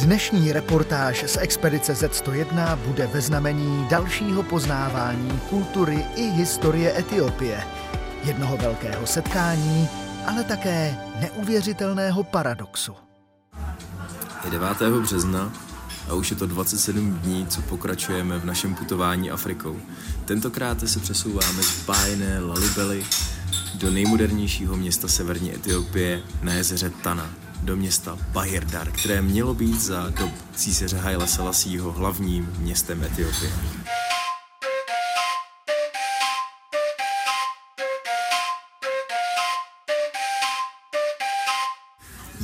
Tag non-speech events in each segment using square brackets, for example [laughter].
Dnešní reportáž z expedice Z101 bude ve znamení dalšího poznávání kultury i historie Etiopie. Jednoho velkého setkání, ale také neuvěřitelného paradoxu. Je 9. března a už je to 27 dní, co pokračujeme v našem putování Afrikou. Tentokrát se přesouváme z bájné Lalibely do nejmodernějšího města severní Etiopie na jezeře Tana, do města Bahirdar, které mělo být za dob císaře Haile Selassího hlavním městem Etiopie.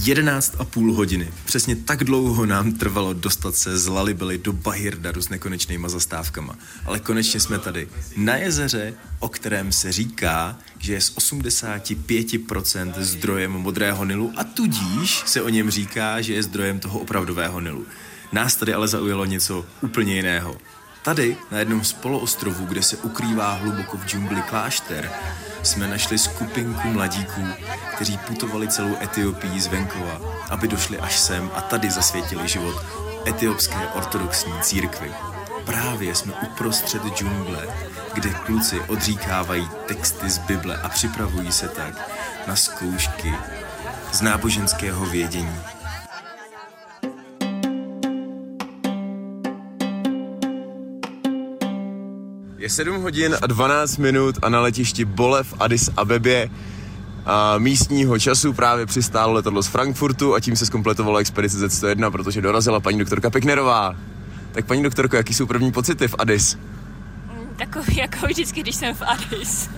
11 a půl hodiny. Přesně tak dlouho nám trvalo dostat se z Lalibely do Bahirdaru s nekonečnýma zastávkama. Ale konečně jsme tady. Na jezeře, o kterém se říká, že je z 85% zdrojem modrého Nilu a tudíž se o něm říká, že je zdrojem toho opravdového Nilu. Nás tady ale zaujalo něco úplně jiného. Tady, na jednom z poloostrovů, kde se ukrývá hluboko v džungli klášter, jsme našli skupinku mladíků, kteří putovali celou Etiopii z venkova, aby došli až sem a tady zasvětili život etiopské ortodoxní církvi. Právě jsme uprostřed džungle, kde kluci odříkávají texty z Bible a připravují se tak na zkoušky z náboženského vědění. Je 7 hodin a 12 minut a na letišti Bolev Addis Abebě a místního času právě přistálo letadlo z Frankfurtu a tím se zkompletovala expedice Z101, protože dorazila paní doktorka Peknerová. Tak paní doktorko, jaký jsou první pocity v Addis? Mm, takový jako vždycky, když jsem v Addis.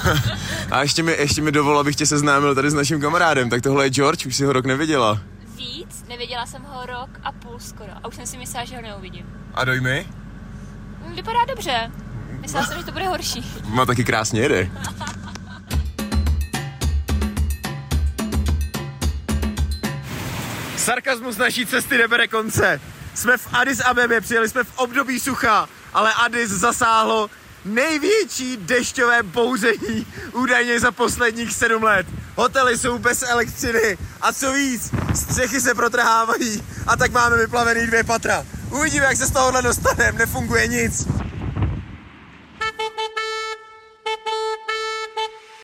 [laughs] a ještě mi, ještě mi dovol, abych tě seznámil tady s naším kamarádem. Tak tohle je George, už si ho rok neviděla. Víc, neviděla jsem ho rok a půl skoro a už jsem si myslela, že ho neuvidím. A dojmy? Mm, vypadá dobře. Myslela jsem, že to bude horší. Má taky krásně jede. Sarkazmus naší cesty nebere konce. Jsme v Addis Abebě, přijeli jsme v období sucha, ale Addis zasáhlo největší dešťové bouření údajně za posledních sedm let. Hotely jsou bez elektřiny a co víc, střechy se protrhávají a tak máme vyplavený dvě patra. Uvidíme, jak se z tohohle dostaneme, nefunguje nic.